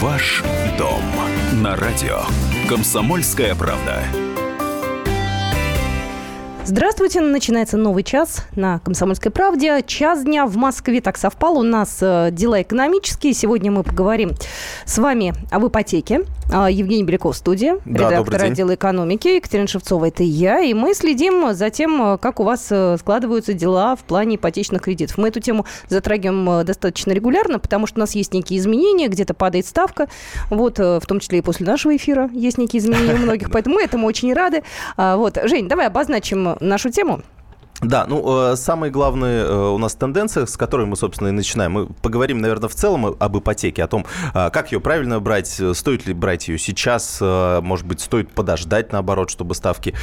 Ваш дом на радио. Комсомольская правда. Здравствуйте, начинается новый час на «Комсомольской правде». Час дня в Москве. Так совпало, у нас э, дела экономические. Сегодня мы поговорим с вами об ипотеке. А, Евгений Беляков, студия, Да, редактор отдела экономики. Екатерина Шевцова, это я. И мы следим за тем, как у вас э, складываются дела в плане ипотечных кредитов. Мы эту тему затрагиваем э, достаточно регулярно, потому что у нас есть некие изменения, где-то падает ставка. Вот, э, в том числе и после нашего эфира есть некие изменения у многих, поэтому мы этому очень рады. А, Вот, Жень, давай обозначим нашу тему. Да, ну, э, самые главные э, у нас тенденции, с которой мы, собственно, и начинаем. Мы поговорим, наверное, в целом об ипотеке, о том, э, как ее правильно брать, э, стоит ли брать ее сейчас, может быть, стоит подождать, наоборот, чтобы ставки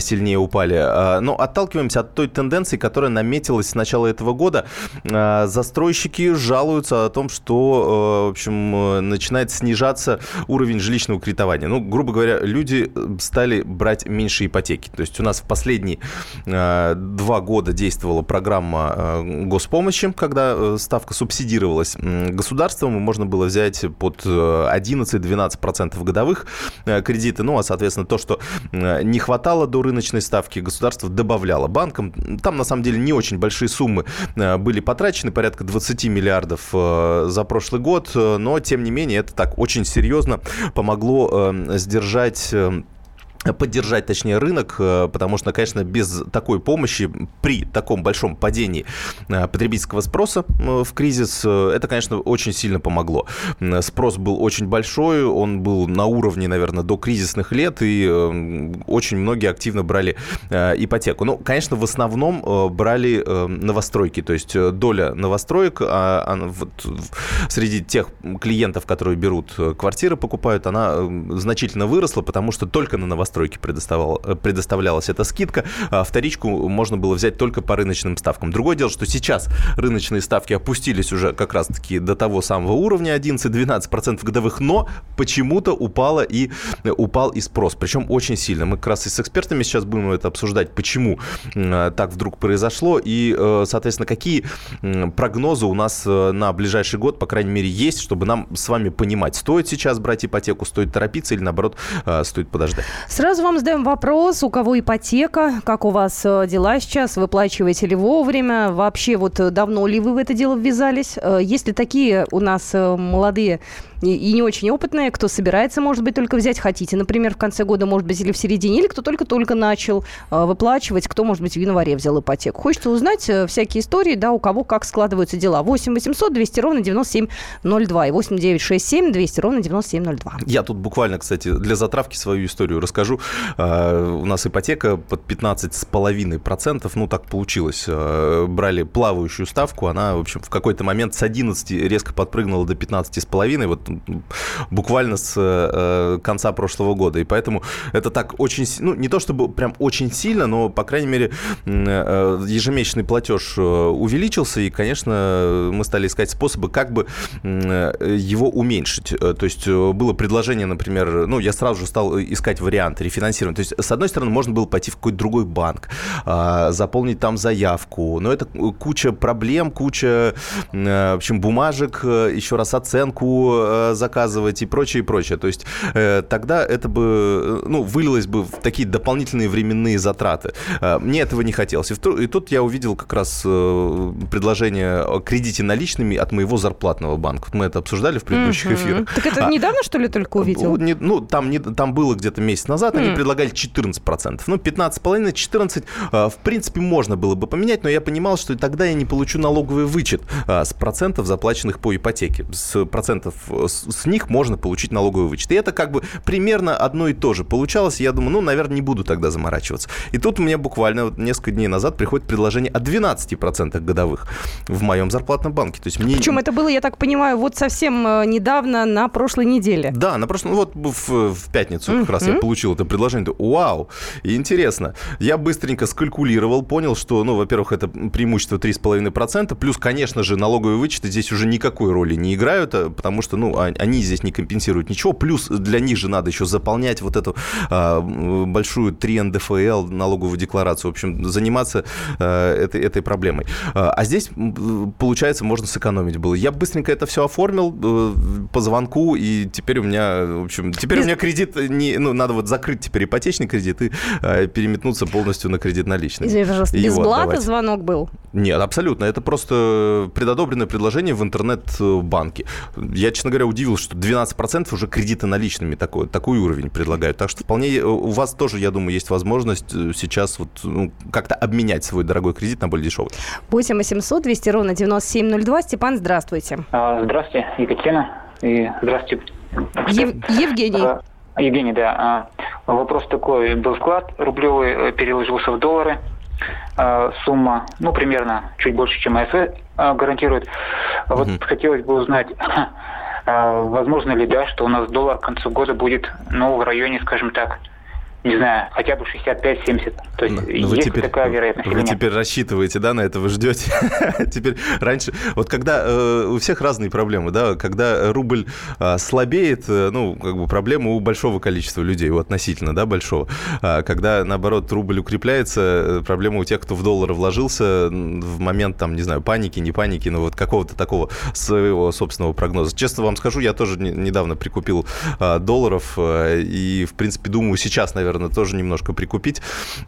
сильнее упали. Но отталкиваемся от той тенденции, которая наметилась с начала этого года. Застройщики жалуются о том, что, в общем, начинает снижаться уровень жилищного кредитования. Ну, грубо говоря, люди стали брать меньше ипотеки. То есть у нас в последние два года действовала программа э, госпомощи, когда э, ставка субсидировалась государством, и можно было взять под э, 11-12% годовых э, кредиты. Ну, а, соответственно, то, что не хватало до рыночной ставки, государство добавляло банкам. Там, на самом деле, не очень большие суммы были потрачены, порядка 20 миллиардов за прошлый год, но, тем не менее, это так очень серьезно помогло сдержать поддержать, точнее, рынок, э, потому что, конечно, без такой помощи при таком большом падении э, потребительского спроса э, в кризис, это, конечно, очень сильно помогло. Спрос был очень большой, он был на уровне, наверное, до кризисных лет, и очень многие активно брали ипотеку. Ну, конечно, в основном брали новостройки, то есть доля новостроек а, она вот среди тех клиентов, которые берут квартиры, покупают, она значительно выросла, потому что только на новостройки предоставал- э, предоставлялась эта скидка, а вторичку можно было взять только по рыночным ставкам. Другое дело, что сейчас рыночные ставки опустились уже как раз-таки до того самого уровня 11-12% годовых, но почему-то упало и, э, упал и спрос, причем очень сильно. Мы как раз и с экспертами сейчас будем это обсуждать, почему э, так вдруг произошло и, соответственно, какие прогнозы у нас на ближайший год, по крайней мере, есть, чтобы нам с вами понимать, стоит сейчас брать ипотеку, стоит торопиться или, наоборот, стоит подождать. Сразу вам задаем вопрос, у кого ипотека, как у вас э, дела сейчас, выплачиваете ли вовремя, вообще вот э, давно ли вы в это дело ввязались, Э, есть ли такие у нас молодые и, не очень опытные, кто собирается, может быть, только взять, хотите, например, в конце года, может быть, или в середине, или кто только-только начал э, выплачивать, кто, может быть, в январе взял ипотеку. Хочется узнать э, всякие истории, да, у кого как складываются дела. 8 800 200 ровно 9702 и 8 967 200 ровно 9702. Я тут буквально, кстати, для затравки свою историю расскажу. Э, У нас ипотека под 15,5%, ну так получилось. Э, Брали плавающую ставку, она, в общем, в какой-то момент с 11 резко подпрыгнула до 15,5, вот м, буквально с э, конца прошлого года. И поэтому это так очень, ну не то чтобы прям очень сильно, но, по крайней мере, м, э, ежемесячный платеж э, увеличился, и, конечно, мы стали искать способы, как бы э, его уменьшить. Э, То есть э, было предложение, например, ну, я сразу же стал искать варианты рефинансирования. То есть, с одной стороны, можно было пойти в какой-то другой банк, а, заполнить там заявку, но это куча проблем, куча, э, в общем, бумажек, э, еще раз оценку э, заказывать и прочее, и прочее. То есть э, тогда это бы, э, ну, вылилось бы в такие дополнительные временные затраты. Э, Мне этого не хотелось. И, тут я увидел как раз предложение о кредите наличными от моего зарплатного банка. Вот Мы это обсуждали в предыдущих Мгм. эфирах. Так это А, недавно, что ли, только увидел? не- ну, там, не, там было где-то месяц назад, они М. предлагали 14%. Ну, 15,5, 14, э, в принципе, можно было бы поменять, но я понимал, что тогда я не получу налоговый вычет с процентов, заплаченных по ипотеке. С процентов с, них можно получить налоговый вычет. И это как бы примерно одно и то же получалось. Я думаю, ну, наверное, не буду тогда заморачиваться. И тут мне буквально вот несколько дней назад приходит предложение о 12% годовых в моем зарплатном банке. То есть мне... Причем это было, я так понимаю, вот совсем э, недавно, на прошлой неделе. Да, на прошлом, ну вот в, в пятницу как раз я получил это предложение. Думаю, Вау, интересно. Я быстренько скалькулировал, понял, что, ну, во-первых, это преимущество 3,5%, плюс, конечно же, налоговые вычеты здесь уже никакой роли не играют, а, потому что, ну, они здесь не компенсируют ничего. Плюс для них же надо еще заполнять вот эту а, большую 3 НДФЛ, налоговую декларацию. В общем, заниматься а, этой, этой проблемой. А, а здесь, получается, можно сэкономить было. Я быстренько это все оформил э, по звонку, и теперь у меня, в общем, теперь Без... у меня кредит, не, ну, надо вот закрыть теперь ипотечный кредит и а, переметнуться полностью на кредит наличный. Извини, пожалуйста, без блата звонок был? Нет, абсолютно. Это просто предодобренное предложение в интернет-банке. Я, честно говоря, удивился, что 12% уже кредиты наличными такой, такой уровень предлагают. Так что вполне э, у вас тоже, я думаю, есть возможность э, сейчас вот ну, как-то обменять свой дорогой кредит на более дешевый. 8 800 200 ровно 9702. Степан, здравствуйте. А, здравствуйте, Екатерина. И здравствуйте. Ев- Евгений. А, Евгений, да. А, вопрос такой. Был вклад рублевый, э, переложился в доллары. А, сумма, ну, примерно чуть больше, чем АФ гарантирует. Вот угу. хотелось бы узнать, возможно ли, да, что у нас доллар к концу года будет, ну, в районе, скажем так, не знаю, хотя бы 65-70. То есть ну, вы есть теперь, такая вероятность Вы теперь рассчитываете, да, на это вы ждете? теперь раньше... Вот когда э, у всех разные проблемы, да, когда рубль э, слабеет, э, ну, как бы проблема у большого количества людей, у относительно, да, большого. А когда, наоборот, рубль укрепляется, э, проблема у тех, кто в доллары вложился в момент, там, не знаю, паники, не паники, но вот какого-то такого своего собственного прогноза. Честно вам скажу, я тоже не, недавно прикупил э, долларов э, и, в принципе, думаю, сейчас, наверное, наверное, тоже немножко прикупить,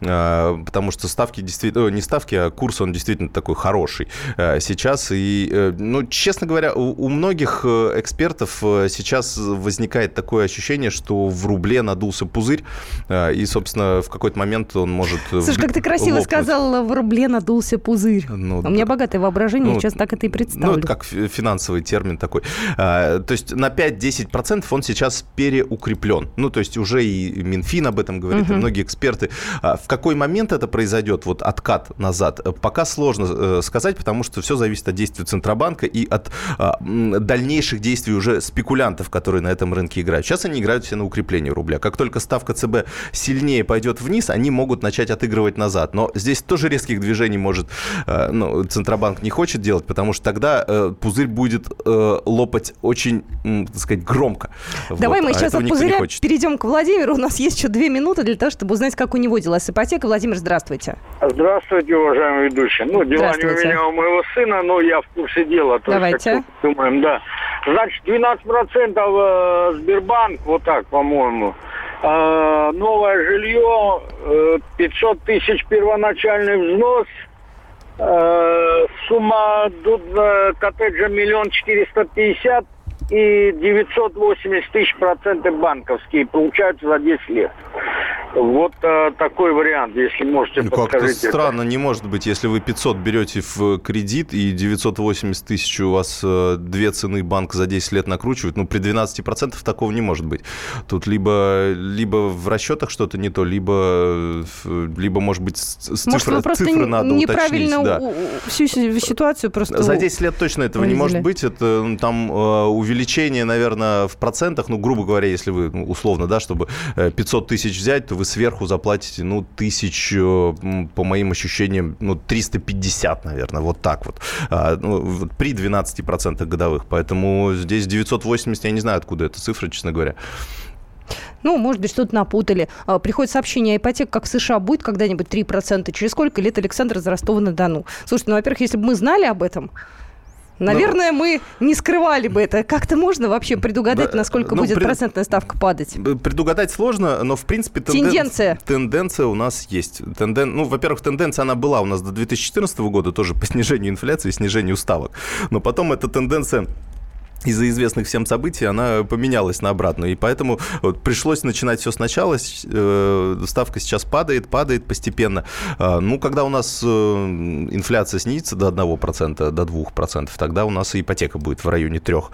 а, потому что ставки действительно, не ставки, а курс, он действительно такой хороший а, сейчас. И, э, ну, честно говоря, у, многих э, экспертов э, сейчас возникает такое ощущение, что в рубле надулся пузырь, а, и, собственно, в какой-то момент он может Слушай, как ты красиво лопнуть. сказал, в рубле надулся пузырь. Ну, У меня богатое воображение, ну, сейчас так это и представлю. Ну, это как финансовый термин такой. То есть на 5-10% он сейчас переукреплен. Ну, то есть уже и Минфин об этом этом говорит, угу. и многие эксперты. А в какой момент это произойдет, вот откат назад, пока сложно э, сказать, потому что все зависит от действий Центробанка и от а, дальнейших действий уже спекулянтов, которые на этом рынке играют. Сейчас они играют все на укрепление рубля. Как только ставка ЦБ сильнее пойдет вниз, они могут начать отыгрывать назад. Но здесь тоже резких движений может, э, ну, Центробанк не хочет делать, потому что тогда э, пузырь будет лопать очень, так сказать, громко. Давай вот. мы а сейчас от пузыря перейдем к Владимиру. У нас есть еще две минуты минуты для того, чтобы узнать, как у него дела с ипотекой. Владимир, здравствуйте. Здравствуйте, уважаемый ведущий. Ну, дела не у меня, у моего сына, но я в курсе дела. Давайте. Думаем, да. Значит, 12% э, Сбербанк, вот так, по-моему. Э, новое жилье, 500 э, тысяч первоначальный взнос, сумма коттеджа миллион четыреста пятьдесят и 980 тысяч проценты банковские получаются за 10 лет. Вот а, такой вариант, если можете ну, Как-то странно не может быть, если вы 500 берете в кредит и 980 тысяч у вас э, две цены банк за 10 лет накручивает, ну при 12% такого не может быть. Тут либо, либо в расчетах что-то не то, либо, э, либо может быть, с может, цифры, просто цифры надо неправильно уточнить. Да. всю ситуацию просто За 10 лет точно этого увидели. не может быть. Это ну, там э, увеличение, наверное, в процентах, ну, грубо говоря, если вы, ну, условно, да, чтобы 500 тысяч взять, то вы сверху заплатите, ну, тысяч, э, по моим ощущениям, ну, 350, наверное, вот так вот, а, ну, при 12% годовых. Поэтому здесь 980, я не знаю, откуда эта цифра, честно говоря. Ну, может быть, что-то напутали. А, приходит сообщение, а ипотека, как в США, будет когда-нибудь 3%. Через сколько лет Александр из Ростова-на-Дону? Слушайте, ну, во-первых, если бы мы знали об этом, Наверное, ну, мы не скрывали бы это. Как-то можно вообще предугадать, насколько ну, будет пред... процентная ставка падать? Предугадать сложно, но в принципе тенден... тенденция. Тенденция у нас есть. Тенден... Ну, во-первых, тенденция она была у нас до 2014 года тоже по снижению инфляции и снижению ставок. Но потом эта тенденция из-за известных всем событий она поменялась на обратную. И поэтому вот, пришлось начинать все сначала. Э, ставка сейчас падает, падает постепенно. Э, ну, когда у нас э, инфляция снизится до 1%, до 2%, тогда у нас и ипотека будет в районе 3%.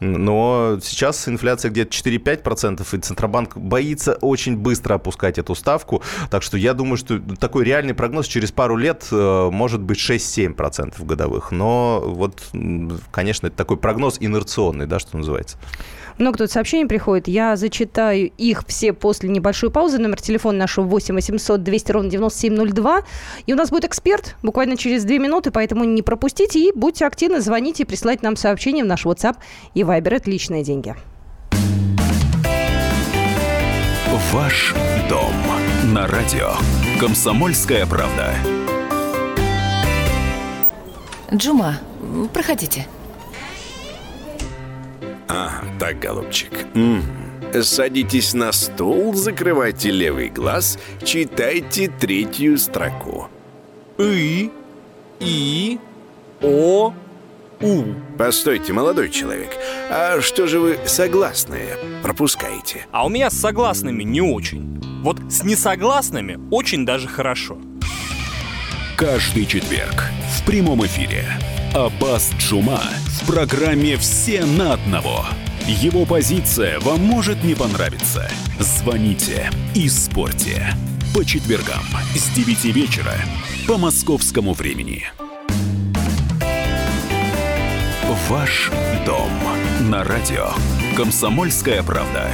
Но сейчас инфляция где-то 4-5%, и Центробанк боится очень быстро опускать эту ставку. Так что я думаю, что такой реальный прогноз через пару лет э, может быть 6-7% годовых. Но вот, конечно, это такой прогноз инерционный инновационный, да, что называется. Много тут сообщений приходит. Я зачитаю их все после небольшой паузы. Номер телефона нашего 8 800 200 ровно 9702. И у нас будет эксперт буквально через две минуты, поэтому не пропустите и будьте активны, звоните и присылайте нам сообщения в наш WhatsApp и Viber. Это личные деньги. Ваш дом на радио. Комсомольская правда. Джума, проходите. А, так, голубчик. М. Садитесь на стул, закрывайте левый глаз, читайте третью строку. И, И, О, У. Постойте, молодой человек, а что же вы согласные пропускаете? А у меня с согласными не очень. Вот с несогласными очень даже хорошо. Каждый четверг в прямом эфире Аббас Джума в программе «Все на одного». Его позиция вам может не понравиться. Звоните и спорьте. По четвергам с 9 вечера по московскому времени. Ваш дом на радио. Комсомольская правда.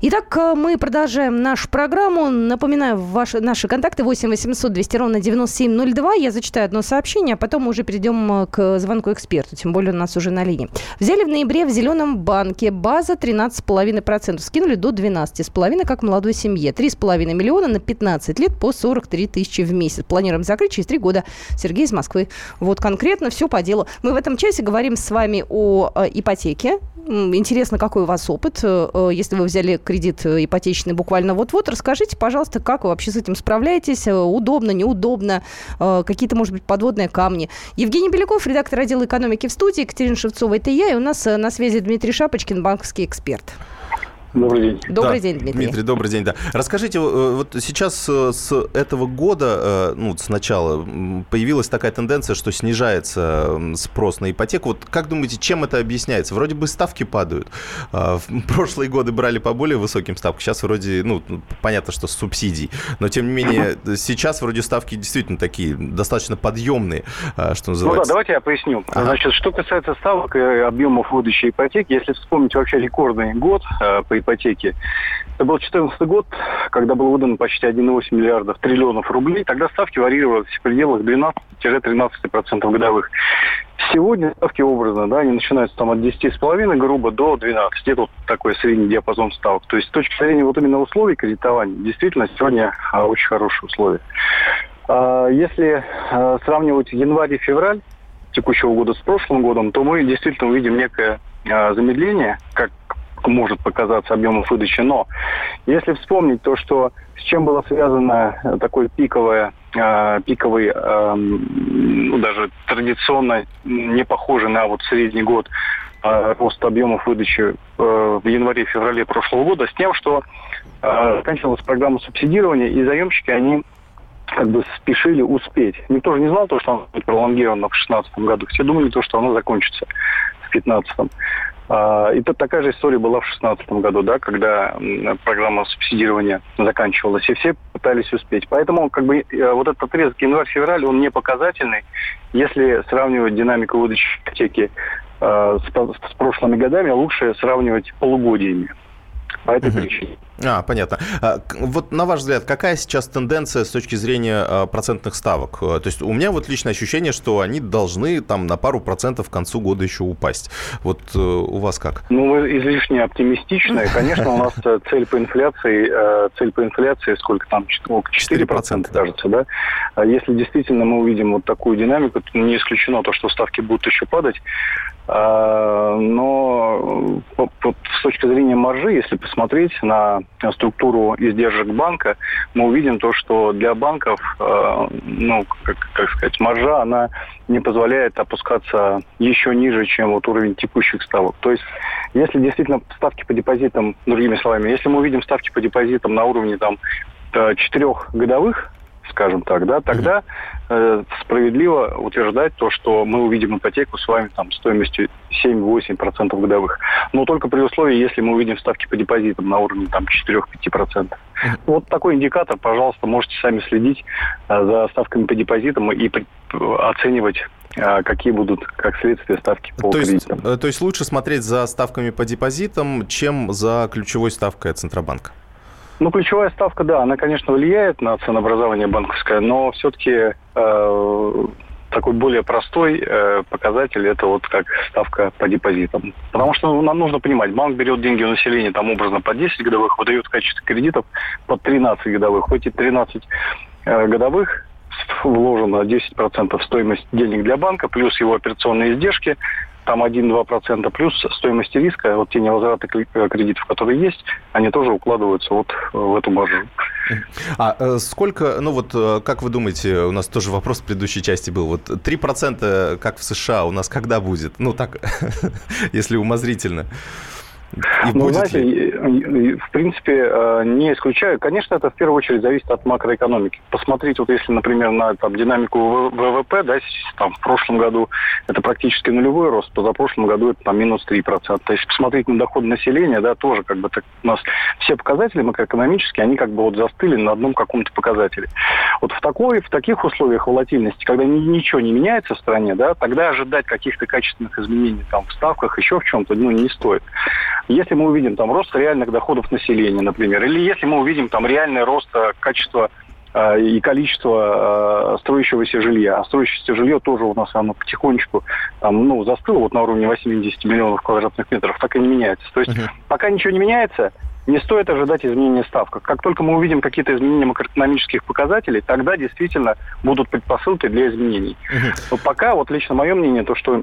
Итак, э, мы продолжаем нашу программу. Напоминаю, ваши, наши контакты 8 800 200 ровно 9702. Я зачитаю одно сообщение, а потом мы уже перейдем э, к звонку эксперту, тем более у нас уже на линии. Взяли в ноябре в Зеленом банке база 13,5%. Скинули до 12,5%, как молодой семье. 3,5 миллиона на 15 лет по 43 тысячи в месяц. Планируем закрыть через 3 года. Сергей из Москвы. Вот конкретно все по делу. Мы в этом часе говорим с вами о э, ипотеке. Интересно, какой у вас опыт, если вы взяли кредит э, ипотечный буквально вот-вот. Расскажите, пожалуйста, как вы вообще с этим справляетесь? Э, удобно, неудобно? Э, какие-то, может быть, подводные камни? Евгений Беляков, редактор отдела экономики в студии, Екатерина Шевцова, это я, и у нас на связи Дмитрий Шапочкин, банковский эксперт. Добрый день. Добрый да, день, Дмитрий. Дмитрий, добрый день, да. Расскажите, э, вот сейчас э, с этого года, э, ну, с начала, появилась такая тенденция, что снижается спрос на ипотеку. Вот как думаете, чем это объясняется? Вроде бы ставки падают. А, в прошлые годы брали по более высоким ставкам, сейчас вроде, ну, понятно, что с субсидий. Но, тем не менее, сейчас вроде ставки действительно такие, достаточно подъемные, а, что называется. Ну да, давайте я поясню. Ага. Значит, что касается ставок и объемов выдачи ипотеки, если вспомнить вообще рекордный год по ипотеки. Это был 2014 год, когда было выдано почти 1,8 миллиардов триллионов рублей. Тогда ставки варьировались в пределах 12-13% годовых. Сегодня ставки образно, да, они начинаются там от 10,5 грубо до 12. Это вот такой средний диапазон ставок. То есть с точки зрения вот именно условий кредитования, действительно сегодня а, очень хорошие условия. А, если а, сравнивать январь и февраль текущего года с прошлым годом, то мы действительно увидим некое замедление, как может показаться объемов выдачи. Но если вспомнить то, что с чем было связано такой пиковое, э, пиковый, э, ну, даже традиционно не похожий на вот средний год э, рост объемов выдачи э, в январе-феврале прошлого года, с тем, что э, заканчивалась программа субсидирования, и заемщики, они как бы спешили успеть. Никто же не знал то, что она будет пролонгирована в 2016 году. Все думали то, что она закончится в 2015. А, и тут такая же история была в 2016 году, да, когда программа субсидирования заканчивалась, и все пытались успеть. Поэтому как бы э, вот этот отрезок январь-февраль, он не показательный. Если сравнивать динамику выдачи ипотеки э, с, с прошлыми годами, лучше сравнивать полугодиями. По этой угу. причине. А, понятно. А, вот на ваш взгляд, какая сейчас тенденция с точки зрения а, процентных ставок? А, то есть у меня вот личное ощущение, что они должны там на пару процентов к концу года еще упасть. Вот э, у вас как? Ну, вы излишне оптимистичны. Конечно, у нас э, цель по инфляции, э, цель по инфляции сколько там, 4%, 4% кажется, да? Если действительно мы увидим вот такую динамику, то не исключено то, что ставки будут еще падать. Но с точки зрения маржи, если посмотреть на структуру издержек банка, мы увидим то, что для банков, э, ну, как, как сказать, маржа, она не позволяет опускаться еще ниже, чем вот уровень текущих ставок. То есть, если действительно ставки по депозитам, другими словами, если мы увидим ставки по депозитам на уровне там четырех годовых скажем так, да, тогда э, справедливо утверждать то, что мы увидим ипотеку с вами там стоимостью 7-8% годовых. Но только при условии, если мы увидим ставки по депозитам на уровне там 4-5%. Вот такой индикатор, пожалуйста, можете сами следить э, за ставками по депозитам и при, оценивать а какие будут, как следствие, ставки по то есть, кредитам. э, то есть лучше смотреть за ставками по депозитам, чем за ключевой ставкой Центробанка? Ну, ключевая ставка, да, она, конечно, влияет на ценообразование банковское, но все-таки э, такой более простой э, показатель это вот как ставка по депозитам. Потому что ну, нам нужно понимать, банк берет деньги у населения там образно по 10 годовых, выдает в качестве кредитов под 13 годовых. Хоть и 13 э, годовых вложено 10% стоимость денег для банка, плюс его операционные издержки, там 1-2%, плюс стоимость риска, вот те невозвраты кре- кредитов, которые есть, они тоже укладываются вот в эту маржу. А э, сколько, ну вот, э, как вы думаете, у нас тоже вопрос в предыдущей части был, вот 3% как в США у нас когда будет? Ну так, если умозрительно. И Ну, знаете, ли? в принципе, э, не исключаю. Конечно, это в первую очередь зависит от макроэкономики. Посмотреть, вот если, например, на там, динамику ВВП, да, там, в прошлом году это практически нулевой рост, позапрошлом году это там минус 3%. Если посмотреть на доход населения, да, тоже как бы так, у нас все показатели макроэкономические, они как бы вот застыли на одном каком-то показателе. Вот в, такой, в таких условиях волатильности, когда ни- ничего не меняется в стране, да, тогда ожидать каких-то качественных изменений там, в ставках, еще в чем-то, ну, не стоит. Если мы увидим там рост реальных доходов населения, например, или если мы увидим там реальный рост э, качества э, и количества э, строящегося жилья. А строящееся жилье тоже у нас оно потихонечку там, ну, застыло вот на уровне 80 миллионов квадратных метров, так и не меняется. То есть пока ничего не меняется, не стоит ожидать изменения ставок. Как только мы увидим какие-то изменения макроэкономических показателей, тогда действительно будут предпосылки для изменений. Но пока, вот лично мое мнение, то, что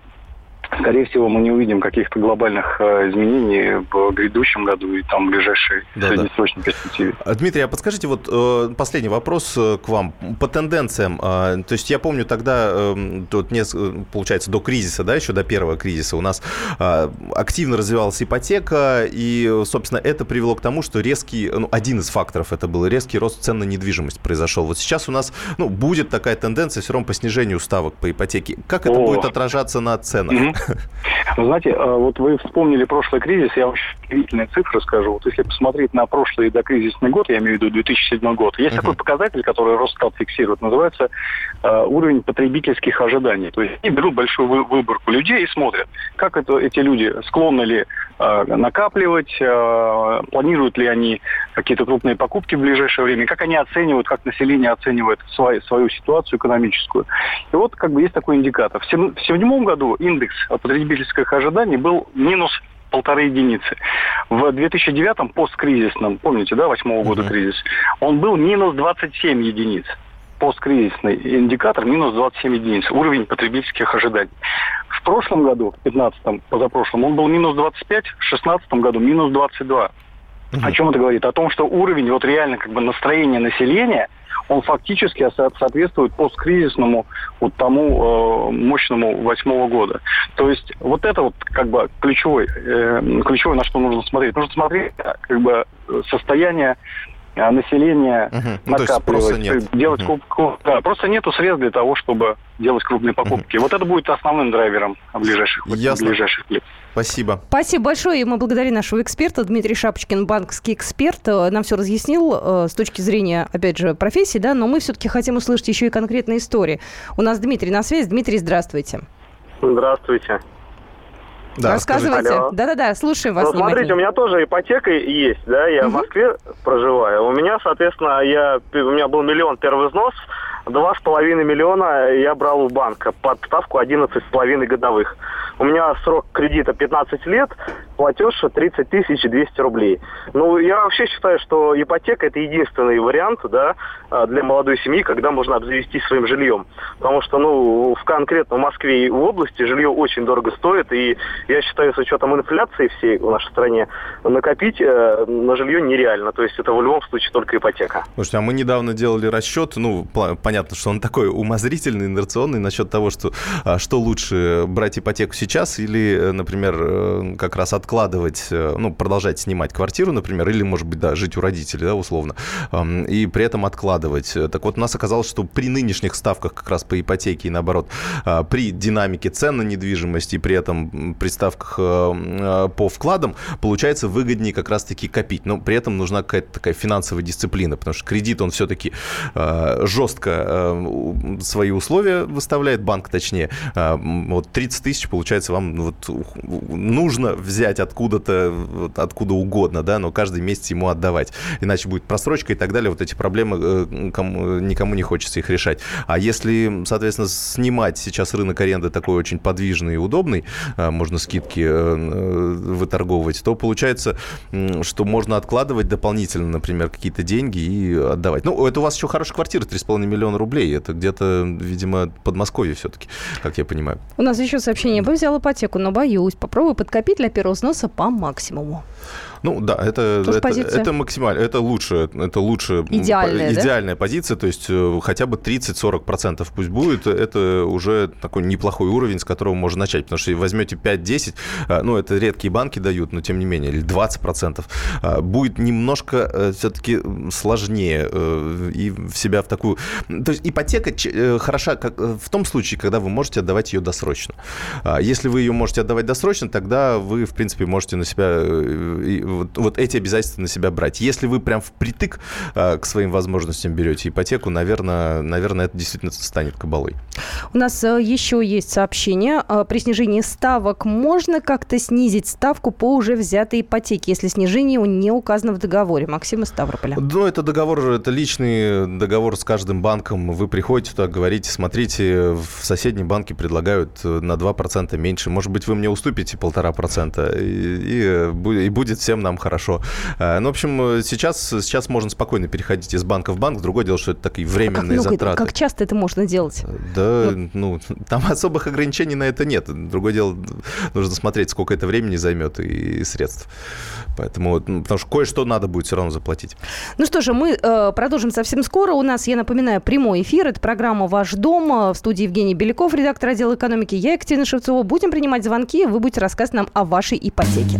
скорее всего, мы не увидим каких-то глобальных э, изменений в грядущем году и там в ближайшей Да-да. среднесрочной перспективе. А, Дмитрий, а подскажите, вот э, последний вопрос э, к вам по тенденциям. Э, то есть я помню тогда, э, тут получается, до кризиса, да, еще до первого кризиса у нас э, активно развивалась ипотека, и, собственно, это привело к тому, что резкий, ну, один из факторов это был резкий рост цен на недвижимость произошел. Вот сейчас у нас, ну, будет такая тенденция все равно по снижению ставок по ипотеке. Как это О. будет отражаться на ценах? Мгм. Вы знаете, э, вот вы вспомнили прошлый кризис, я очень удивительные цифры скажу. Вот если посмотреть на прошлый докризисный год, я имею в виду 2007 год, есть такой показатель, который Росстат фиксирует, называется э, уровень потребительских ожиданий. То есть они берут большую вы- выборку людей и смотрят, как это, эти люди склонны ли э, накапливать, э, планируют ли они какие-то крупные покупки в ближайшее время, как они оценивают, как население оценивает свою, свою ситуацию экономическую. И вот как бы есть такой индикатор. В сем- в седьмом году индекс потребительских ожиданий был минус полторы единицы. В 2009 посткризисном, помните, да, восьмого года кризис, он был минус 27 единиц. Посткризисный индикатор минус 27 единиц. Уровень потребительских ожиданий. В прошлом году, в 15 позапрошлом, он был минус 25, в 16 году минус 22. О чем это говорит? О том, что уровень вот реально как бы настроения населения, он фактически со- соответствует посткризисному вот тому э, мощному восьмого года. То есть вот это вот как бы ключевой, э, ключевое, на что нужно смотреть. Нужно смотреть э, как бы э, состояние э, населения Мгм. Ну, накапливать, спроса нет. есть делать Мгм. куб- да, просто нету средств для того, чтобы делать крупные покупки. Вот это будет основным драйвером ближайших, Ясно. ближайших лет. Спасибо. Спасибо большое. И мы благодарим нашего эксперта. Дмитрий Шапочкин, банковский эксперт, э, нам все разъяснил э, с точки зрения, опять же, профессии, да, но мы все-таки хотим услышать еще и конкретные истории. У нас Дмитрий на связи. Дмитрий, здравствуйте. Здравствуйте. Да, Рассказывайте. Да-да-да, слушаем вас Ну, смотрите, у меня тоже ипотека есть, да, я в Москве проживаю. У меня, соответственно, я, у меня был миллион первый взнос, два с половиной миллиона я брал у банка под ставку 11 с половиной годовых. У меня срок кредита 15 лет, платеж 30 тысяч 200 рублей. Ну, я вообще считаю, что ипотека это единственный вариант, да, а, для молодой семьи, когда можно обзавестись своим жильем. Потому что, ну, в конкретно в Москве и в области жилье очень дорого стоит, и я считаю, с учетом инфляции всей в нашей стране, накопить э, на жилье нереально. То есть это в любом случае только ипотека. Слушайте, а мы недавно делали расчет, ну, пла- понятно, что он такой умозрительный, инерционный, насчет того, что, а, что лучше, брать ипотеку сейчас или, э, например, э, как раз от откладывать, э, ну, продолжать снимать квартиру, например, или, может быть, да, жить у родителей, да, условно, и при этом откладывать. Так вот, у нас оказалось, что при нынешних ставках как раз по ипотеке и наоборот, а, при динамике цен на недвижимость и при этом при ставках по вкладам, получается выгоднее как раз-таки копить. Но при этом нужна какая-то такая финансовая дисциплина, потому что кредит, он все-таки жестко свои условия выставляет, банк точнее. Вот 30 тысяч, получается, вам вот нужно взять откуда-то, откуда угодно, да, но каждый месяц ему отдавать. Иначе будет просрочка и так далее. Вот эти проблемы э, кому, никому не хочется их решать. А если, соответственно, снимать сейчас рынок аренды такой очень подвижный и удобный, э, можно скидки э, выторговывать, то получается, что можно откладывать дополнительно, например, какие-то деньги и отдавать. Ну, это у вас еще хорошая квартира, 3,5 миллиона рублей. Это где-то, видимо, Подмосковье все-таки, как я понимаю. У нас еще сообщение. Бы взял ипотеку, но боюсь. Попробую подкопить для первого взноса по максимуму. Ну да, это, это, это максимально, это лучше, это лучше идеальная, идеальная да? позиция, то есть э, хотя бы 30-40% пусть будет, это уже такой неплохой уровень, с которого можно начать, потому что возьмете 5-10, э, ну это редкие банки дают, но тем не менее, или 20%, э, будет немножко все-таки сложнее и в себя в такую... То есть ипотека хороша как, в том случае, когда вы можете отдавать ее досрочно. А если вы ее можете отдавать досрочно, тогда вы, в принципе, можете на себя вот, вот эти обязательства на себя брать. Если вы прям впритык э, к своим возможностям берете ипотеку, наверное, наверное, это действительно станет кабалой. У нас э, еще есть сообщение. Э, при снижении ставок можно как-то снизить ставку по уже взятой ипотеке, если снижение не указано в договоре? Максим из Ставрополя. Ну, это договор, это личный договор с каждым банком. Вы приходите туда, говорите, смотрите, в соседнем банке предлагают на 2% меньше. Может быть, вы мне уступите полтора процента, и, и, и будет всем нам хорошо. Э, ну, в общем, сейчас, сейчас можно спокойно переходить из банка в банк. Другое дело, что это такие временные а как затраты. как часто это можно делать? Да, вот. ну, там особых ограничений на это нет. Другое дело, нужно смотреть, сколько это времени займет и средств. Поэтому, ну, потому что кое-что надо будет все равно заплатить. Ну что же, мы э, продолжим совсем скоро. У нас, я напоминаю, прямой эфир. Это программа «Ваш дом». В студии Евгений Беляков, редактор отдела экономики. Я, Екатерина Шевцова. Будем принимать звонки. Вы будете рассказывать нам о вашей ипотеке.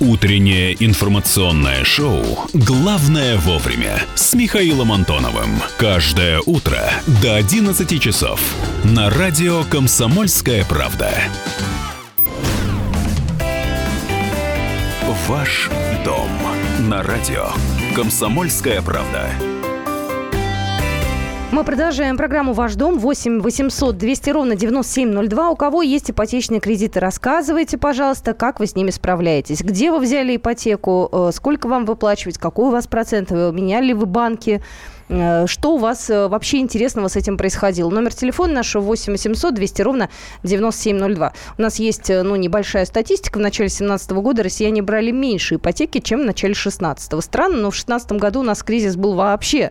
Утреннее информационное шоу «Главное вовремя» с Михаилом Антоновым. Каждое утро до 11 часов на радио «Комсомольская правда». Ваш дом на радио «Комсомольская правда». Мы продолжаем программу «Ваш дом». 8 800 200 ровно 9702. У кого есть ипотечные кредиты, рассказывайте, пожалуйста, как вы с ними справляетесь. Где вы взяли ипотеку, э, сколько вам выплачивать, какой у вас процент, меняли ли вы банки, э, что у вас э, вообще интересного с этим происходило? Номер телефона нашего 8 800 200 ровно 9702. У нас есть ну, небольшая статистика. В начале 2017 года россияне брали меньше ипотеки, чем в начале 2016. Странно, но в 2016 году у нас кризис был вообще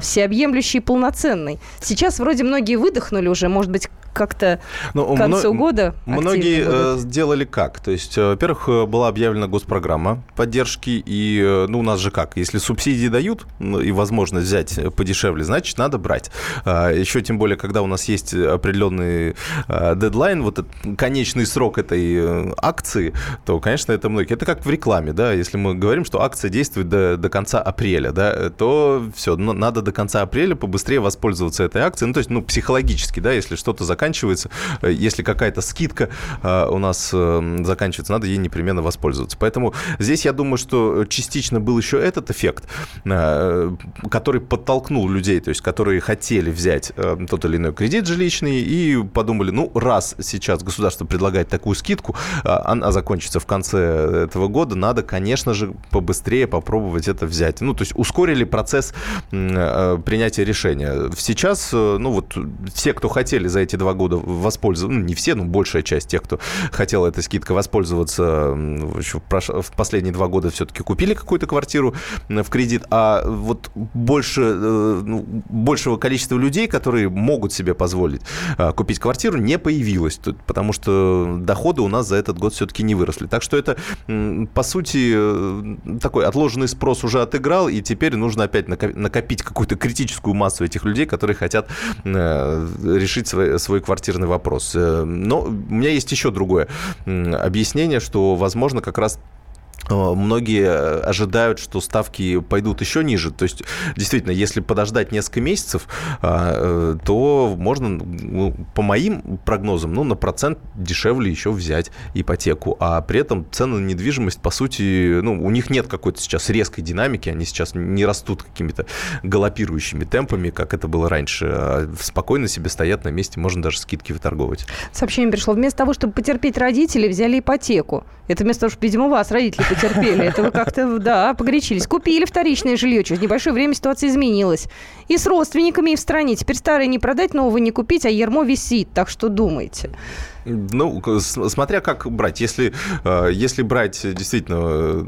всеобъемлющий и полноценный. Сейчас вроде многие выдохнули уже, может быть, как-то ну, к концу мно- года? Многие э, сделали как? То есть, э, во-первых, э, была объявлена госпрограмма поддержки, и, ну, у нас же как? Если субсидии дают ну, и возможность взять подешевле, значит, надо брать. А, еще тем более, когда у нас есть определенный дедлайн, вот этот конечный срок этой акции, то, конечно, это многие. Это как в рекламе, да, если мы говорим, что акция действует до, до конца апреля, да, то все, надо до конца апреля побыстрее воспользоваться этой акцией, ну, то есть, ну, психологически, да, если что-то заканчивается заканчивается. Э, если какая-то скидка э, у нас э, заканчивается, надо ей непременно воспользоваться. Поэтому здесь я думаю, что частично был еще этот эффект, который подтолкнул людей, то есть которые хотели взять тот или иной кредит жилищный и подумали, ну, раз сейчас государство предлагает такую скидку, она закончится в конце этого года, надо, конечно же, побыстрее попробовать это взять. Ну, то есть ускорили процесс принятия решения. Сейчас, ну вот, все, кто хотели за эти два года воспользоваться, ну, не все, но большая часть тех, кто хотел этой скидкой воспользоваться, в последние два года все-таки купили какую-то квартиру в кредит, а вот больше, ну, большего количества людей, которые могут себе позволить купить квартиру, не появилось, потому что доходы у нас за этот год все-таки не выросли. Так что это, по сути, такой отложенный спрос уже отыграл, и теперь нужно опять накопить какую-то критическую массу этих людей, которые хотят э, решить свой, свой квартирный вопрос. Э, но у меня есть еще другое объяснение, что, возможно, как раз многие э, ожидают, что ставки пойдут еще ниже. То есть, действительно, если подождать несколько месяцев, э, то можно, ну, по моим прогнозам, ну, на процент дешевле еще взять ипотеку. А при этом цены на недвижимость, по сути, ну, у них нет какой-то сейчас резкой динамики, они сейчас не растут какими-то галопирующими темпами, как это было раньше. А спокойно себе стоят на месте, можно даже скидки выторговать. Сообщение пришло. Вместо того, чтобы потерпеть родителей, взяли ипотеку. Это вместо того, чтобы, видимо, вас родители потерпели. Это вы как-то, да, погорячились. Купили вторичное жилье. Через небольшое время ситуация изменилась. И с родственниками, и в стране. Теперь старое не продать, нового не купить, а ермо висит. Так что думайте. Ну, смотря как брать. Если, э, если брать действительно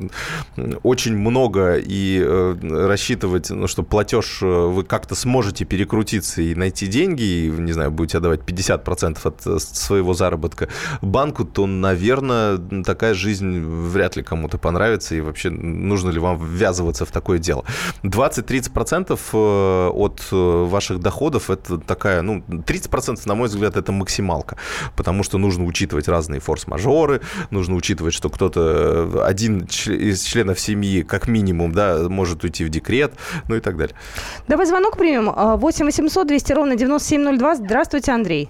э, очень много и э, рассчитывать, ну, что платеж вы как-то сможете перекрутиться и найти деньги, и, не знаю, будете отдавать 50% от своего заработка банку, то, наверное, такая жизнь вряд ли кому-то понравится, и вообще нужно ли вам ввязываться в такое дело. 20-30% от ваших доходов – это такая, ну, 30%, на мой взгляд, это максималка, потому потому что нужно учитывать разные форс-мажоры, нужно учитывать, что кто-то, э, один из членов семьи, как минимум, да, может уйти в декрет, ну и так далее. Давай звонок примем. 8 800 200 ровно 9702. Здравствуйте, Андрей.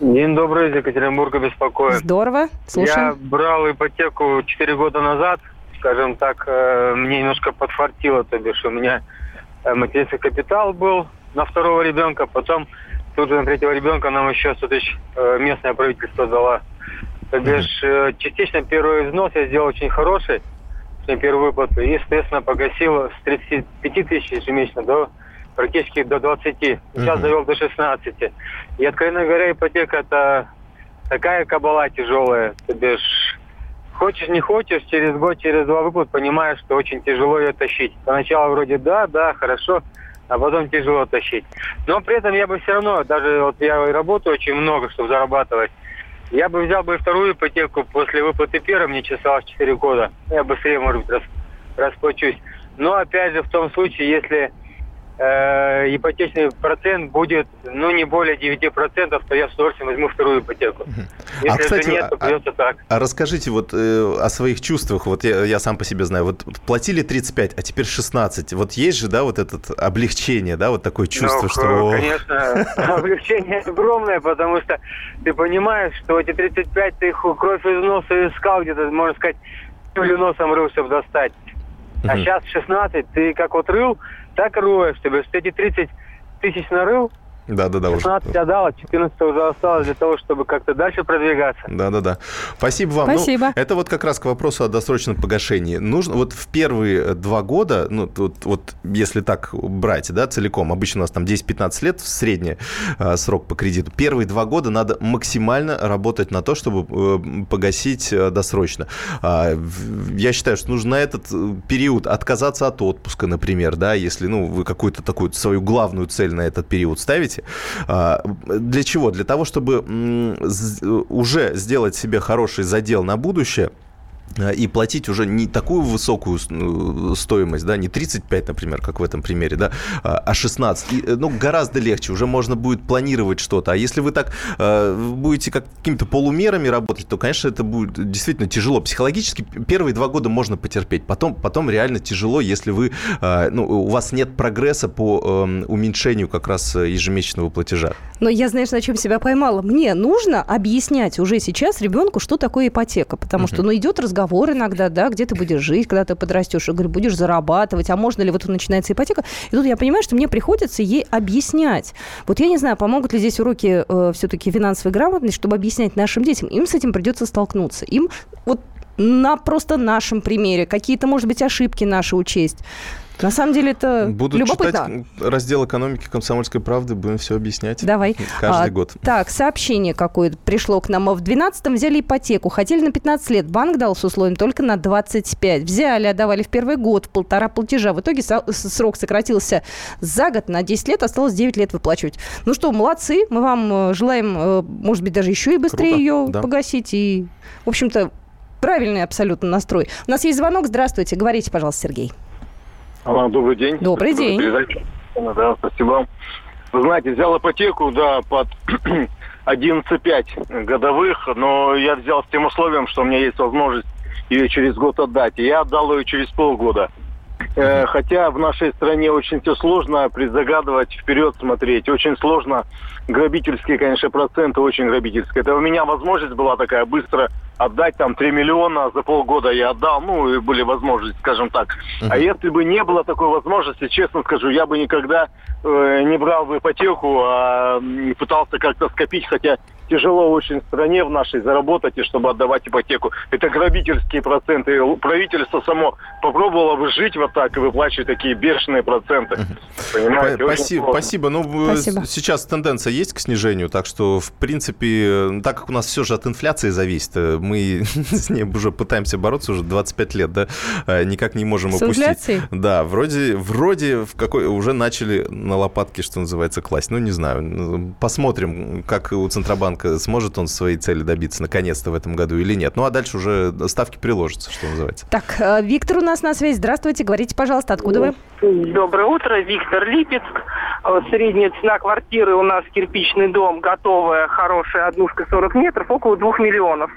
День добрый, из Екатеринбурга беспокоит. Здорово, слушаем. Я брал ипотеку 4 года назад, скажем так, э, мне немножко подфартило, то бишь у меня э, материнский капитал был на второго ребенка, потом Тут же на третьего ребенка нам еще 100 тысяч э, местное правительство дало. То бишь, э, частично первый взнос я сделал очень хороший, первую выплату, и, соответственно, погасил с 35 тысяч ежемесячно до практически до 20. Сейчас uh-huh. довел до 16. И, откровенно говоря, ипотека это такая кабала тяжелая. То бишь, хочешь не хочешь, через год, через два выплат понимаешь, что очень тяжело ее тащить. Поначалу вроде да, да, хорошо, а потом тяжело тащить. Но при этом я бы все равно, даже вот я работаю очень много, чтобы зарабатывать, я бы взял бы вторую ипотеку после выплаты первой, мне чесалось 4 года. Я быстрее, может быть, расплачусь. Но опять же, в том случае, если э, ипотечный процент будет, ну, не более 9%, то я с удовольствием возьму вторую ипотеку. А, Если а, кстати, нет, то придется а, так. А расскажите вот э, о своих чувствах. Вот я, я сам по себе знаю. Вот платили 35, а теперь 16. Вот есть же, да, вот это облегчение, да, вот такое чувство, ну, что... конечно, облегчение огромное, потому что ты понимаешь, что эти 35 ты их кровь из носа искал где-то, можно сказать, или носом рыл, чтобы достать. А сейчас 16, ты как вот рыл, так роешь, чтобы эти 30 тысяч нарыл, да, да, да. 16 уже. отдала, 14 уже осталось для того, чтобы как-то дальше продвигаться. Да, да, да. Спасибо вам. Ну, Спасибо. Ну, это вот как раз к вопросу о досрочном погашении. Нужно вот в первые два года, ну, вот, вот если так брать, да, целиком, обычно у нас там 10-15 лет средний э, срок по кредиту. Первые два года надо максимально работать на то, чтобы э, погасить э, досрочно. Э, я считаю, что нужно на этот э, период отказаться от отпуска, например, да, если, ну, вы какую-то такую свою главную цель на этот период ставите, понимаете? А, для чего? Для того, чтобы уже сделать себе хороший задел на будущее – Э, и платить уже не такую высокую э, стоимость, да, не 35, например, как в этом примере, да, а 16. И, э, ну, гораздо легче, уже можно будет планировать что-то. А если вы так э, будете как какими-то полумерами работать, то, конечно, это будет действительно тяжело. Психологически первые два года можно потерпеть, потом, потом реально тяжело, если вы, э, ну, у вас нет прогресса по э, уменьшению как раз ежемесячного платежа. Но я, знаешь, на чем себя поймала? Мне нужно объяснять уже сейчас ребенку, что такое ипотека, потому uh-huh. что, ну, идет разговор разговор иногда, да, где ты будешь жить, когда ты подрастешь, я говорю, будешь зарабатывать, а можно ли вот тут начинается ипотека. И тут я понимаю, что мне приходится ей объяснять. Вот я не знаю, помогут ли здесь уроки э, все-таки финансовой грамотности, чтобы объяснять нашим детям. Им с этим придется столкнуться. Им вот на просто нашем примере какие-то, может быть, ошибки наши учесть. На самом деле это Буду любопытно. читать раздел экономики комсомольской правды, будем все объяснять. Давай. Каждый А, год. Так, сообщение какое-то пришло к нам. В 12-м взяли ипотеку. Хотели на 15 лет. Банк дал с условием только на 25. Взяли, отдавали в первый год в полтора платежа. В итоге срок сократился за год на 10 лет. Осталось 9 лет выплачивать. Ну что, молодцы. Мы вам э, желаем, э, может быть, даже еще и быстрее Круто, ее да. погасить. И, в общем-то, правильный абсолютно настрой. У нас есть звонок. Здравствуйте. Говорите, пожалуйста, Сергей. Алло, добрый день. Добрый день. Да, спасибо. Вы знаете, взял ипотеку, да, под 11,5 годовых, но я взял с тем условием, что у меня есть возможность ее через год отдать. И я отдал ее через полгода. Э, Хотя в нашей стране очень все сложно предзагадывать, вперед смотреть. Очень сложно. Грабительские, конечно, проценты очень грабительские. Это у меня возможность была такая быстро отдать там 3 миллиона за полгода я отдал, ну и были возможности, скажем так. А если бы не было такой возможности, честно скажу, я бы никогда э, не брал бы ипотеку, а пытался как-то скопить, хотя тяжело очень в стране в нашей заработать, и чтобы отдавать ипотеку. Это грабительские проценты. И Правительство само попробовало бы жить вот так и выплачивать такие бешеные проценты. Понимаете? Спасибо. сложно. спасибо. Ну, э, Спасибо. сейчас тенденция есть к снижению, так что, в принципе, э, так как у нас все же от инфляции зависит, э, мы с ней уже пытаемся бороться уже 25 лет, да, э, никак не можем С упустить. инфляцией? Да, вроде, вроде в какой уже начали на лопатки, что называется, класть. Ну, не знаю. Посмотрим, как у Центробанка сможет он своей цели добиться наконец-то в этом году или нет. Ну, а дальше уже ставки приложатся, что называется. Так, э, Виктор у нас на связи. Здравствуйте. Говорите, пожалуйста, откуда вы? Доброе утро, Виктор Липецк. Э, Средняя цена квартиры у нас кирпичный дом, готовая, хорошая, однушка 40 метров, около 2 миллионов.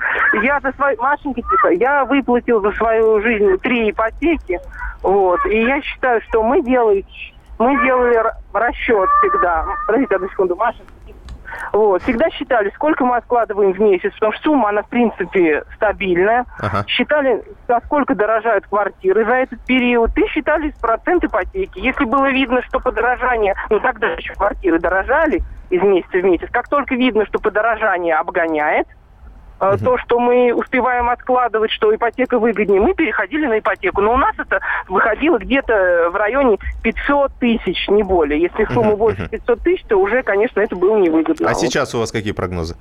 Я за свою, Машенька, тихо, я выплатил за свою жизнь три ипотеки, вот, и я считаю, что мы делали, мы делали расчет всегда. Подождите одну секунду, Маша. Вот, всегда считали, сколько мы откладываем в месяц, потому что сумма, она, в принципе, стабильная. Ага. Считали, насколько дорожают квартиры за этот период, и считали процент ипотеки. Если было видно, что подорожание, ну тогда еще квартиры дорожали из месяца в месяц, как только видно, что подорожание обгоняет, э, то, что мы успеваем откладывать, что ипотека выгоднее, мы переходили на ипотеку. Но у нас это выходило где-то в районе 500 тысяч, не более. Если сумма больше 500 тысяч, то уже, конечно, это было невыгодно. А сейчас у вас какие прогнозы?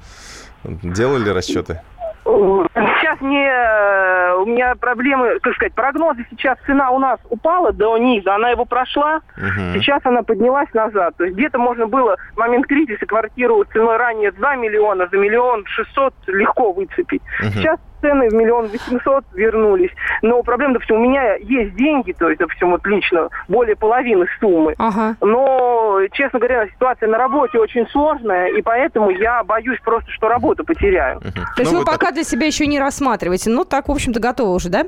Делали расчеты? Сейчас не... э, У меня проблемы, как сказать, прогнозы сейчас цена у нас упала до низа, она его прошла, Мгм. сейчас она поднялась назад. То есть где-то можно было в момент кризиса квартиру ценой ранее 2 миллиона, за миллион шестьсот легко выцепить. Мгм. Сейчас цены в миллион восемьсот вернулись. Но проблема, допустим, у меня есть деньги, то есть, допустим, вот лично более половины суммы. Но, честно говоря, ситуация на работе очень сложная, и поэтому я боюсь просто, что работу потеряю. То есть вы пока для себя еще не рассматриваете. Ну, так, в общем-то, готовы уже, да?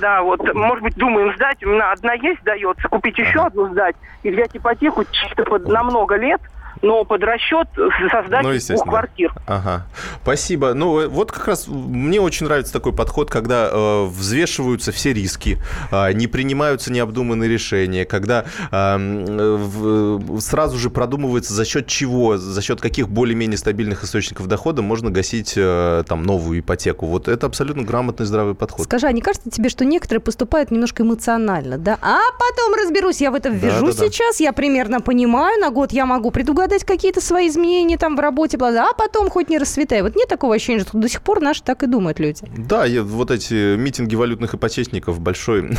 Да, вот, может быть, думаем сдать. У меня одна есть, дается, купить еще одну сдать и взять ипотеку чисто под, на много лет, но под расчет создать Ну, двух квартир. Ага. Спасибо. Ну, э, вот как раз мне очень нравится такой подход, когда э, взвешиваются все риски, э, не принимаются необдуманные решения, когда э, м, э, в- сразу же продумывается, за счет чего, за счет каких более-менее стабильных источников дохода можно гасить э, там новую ипотеку. Вот это абсолютно грамотный здравый подход. Скажи, а не кажется тебе, что некоторые поступают немножко эмоционально, да? А потом разберусь, я в это ввяжу Да-да-да. сейчас, я примерно понимаю, на год я могу предугадать какие-то свои изменения там в работе, бла, а потом хоть не расцветай. Вот нет такого ощущения, что до сих пор наши так и думают люди. Да, я- вот эти митинги валютных ипотечников большой,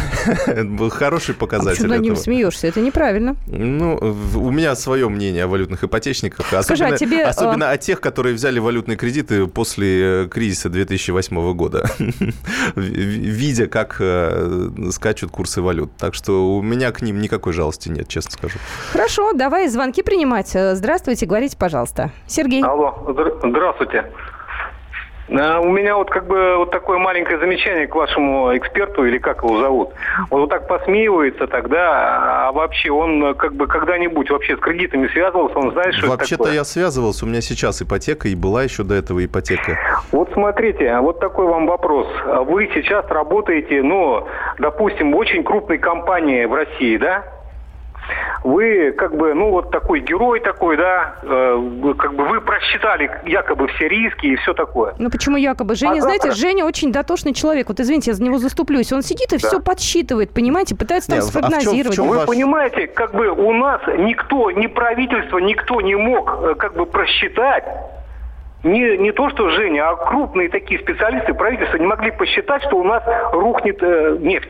хороший А показатель почему над ним смеешься? Это неправильно. Ну, у меня свое мнение о валютных ипотечниках. Скажи, а Особенно, тебе, э, особенно о тех, которые взяли валютные кредиты после э, кризиса 2008 года, видя, как э, скачут курсы валют. Так что у меня к ним никакой жалости нет, честно скажу. Хорошо, давай звонки принимать. Э, Здравствуйте, говорите, пожалуйста. Сергей. Алло, здра- здравствуйте. А, У меня вот как бы вот такое маленькое замечание к вашему эксперту, или как его зовут. Он вот так посмеивается тогда, а вообще он э, как бы когда-нибудь вообще с кредитами связывался, он знает, что это Вообще-то такое? я связывался, у меня сейчас ипотека, и была еще до этого ипотека. Вот смотрите, вот такой вам вопрос. Вы сейчас работаете, ну, допустим, в очень крупной компании в России, да? Вы как бы, ну вот такой герой такой, да, э, как бы вы просчитали якобы все риски и все такое. Ну почему якобы? Женя, А знаете, завтра- Женя очень дотошный человек. Вот извините, я за него заступлюсь. Он сидит и Да. все подсчитывает, понимаете, пытается там Не, а в чем- в спрогнозировать. чем Вы ваш- понимаете, как бы у нас никто, ни правительство, никто не мог э, как бы просчитать, не, не то что Женя, а крупные такие специалисты правительства не могли посчитать, что у нас рухнет э, нефть.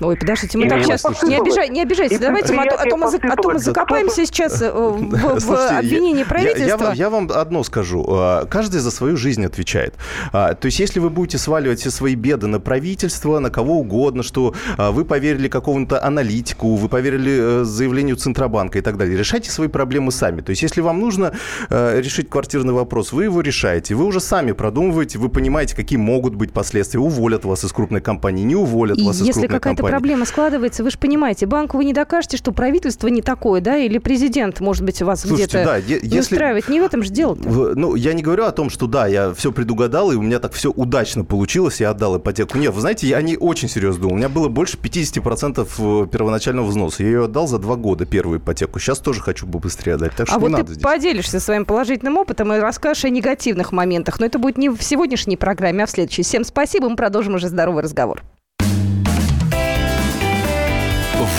Ой, подождите, мы И так сейчас... Не, посыпалось. обижай, не обижайтесь, И давайте, мы, а, то, а то мы, а то мы закопаемся сейчас э, в, в- я- обвинении я- правительства. Я, вам- я вам одно скажу. А, Каждый за свою жизнь отвечает. А, То есть, если вы будете сваливать все свои беды на правительство, на кого угодно, что а, вы поверили какому-то аналитику, вы поверили э, заявлению Центробанка и так далее, решайте свои проблемы сами. То есть, если вам нужно э, решить квартирный вопрос, вы его решаете. Вы уже сами продумываете, вы понимаете, какие могут быть последствия. Уволят вас из крупной компании, не уволят И вас из крупной компании. Проблема складывается, вы же понимаете, банку вы не докажете, что правительство не такое, да, или президент, может быть, вас где-то да, если- устраивает. Не в этом же дело Ну, я не говорю о том, что да, я все предугадал, и у меня так все удачно получилось, я отдал ипотеку. Нет, вы знаете, я не очень серьезно думал. У меня было больше 50% первоначального взноса. Я ее отдал за два года, первую ипотеку. Сейчас тоже хочу бы быстрее отдать, так что А вот надо ты здесь. поделишься своим положительным опытом и расскажешь о негативных моментах. Но это будет не в сегодняшней программе, а в следующей. Всем спасибо, мы продолжим уже здоровый разговор.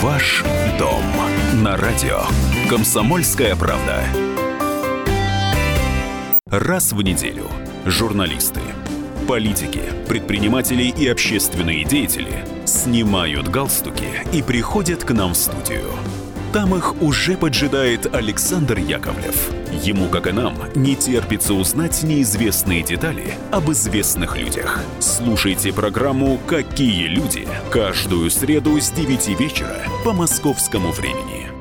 Ваш дом на радио. Комсомольская правда. Раз в неделю журналисты, политики, предприниматели и общественные деятели снимают галстуки и приходят к нам в студию. Там их уже поджидает Александр Яковлев. Ему, как и нам, не терпится узнать неизвестные детали об известных людях. Слушайте программу «Какие люди» каждую среду с 9 вечера по московскому времени.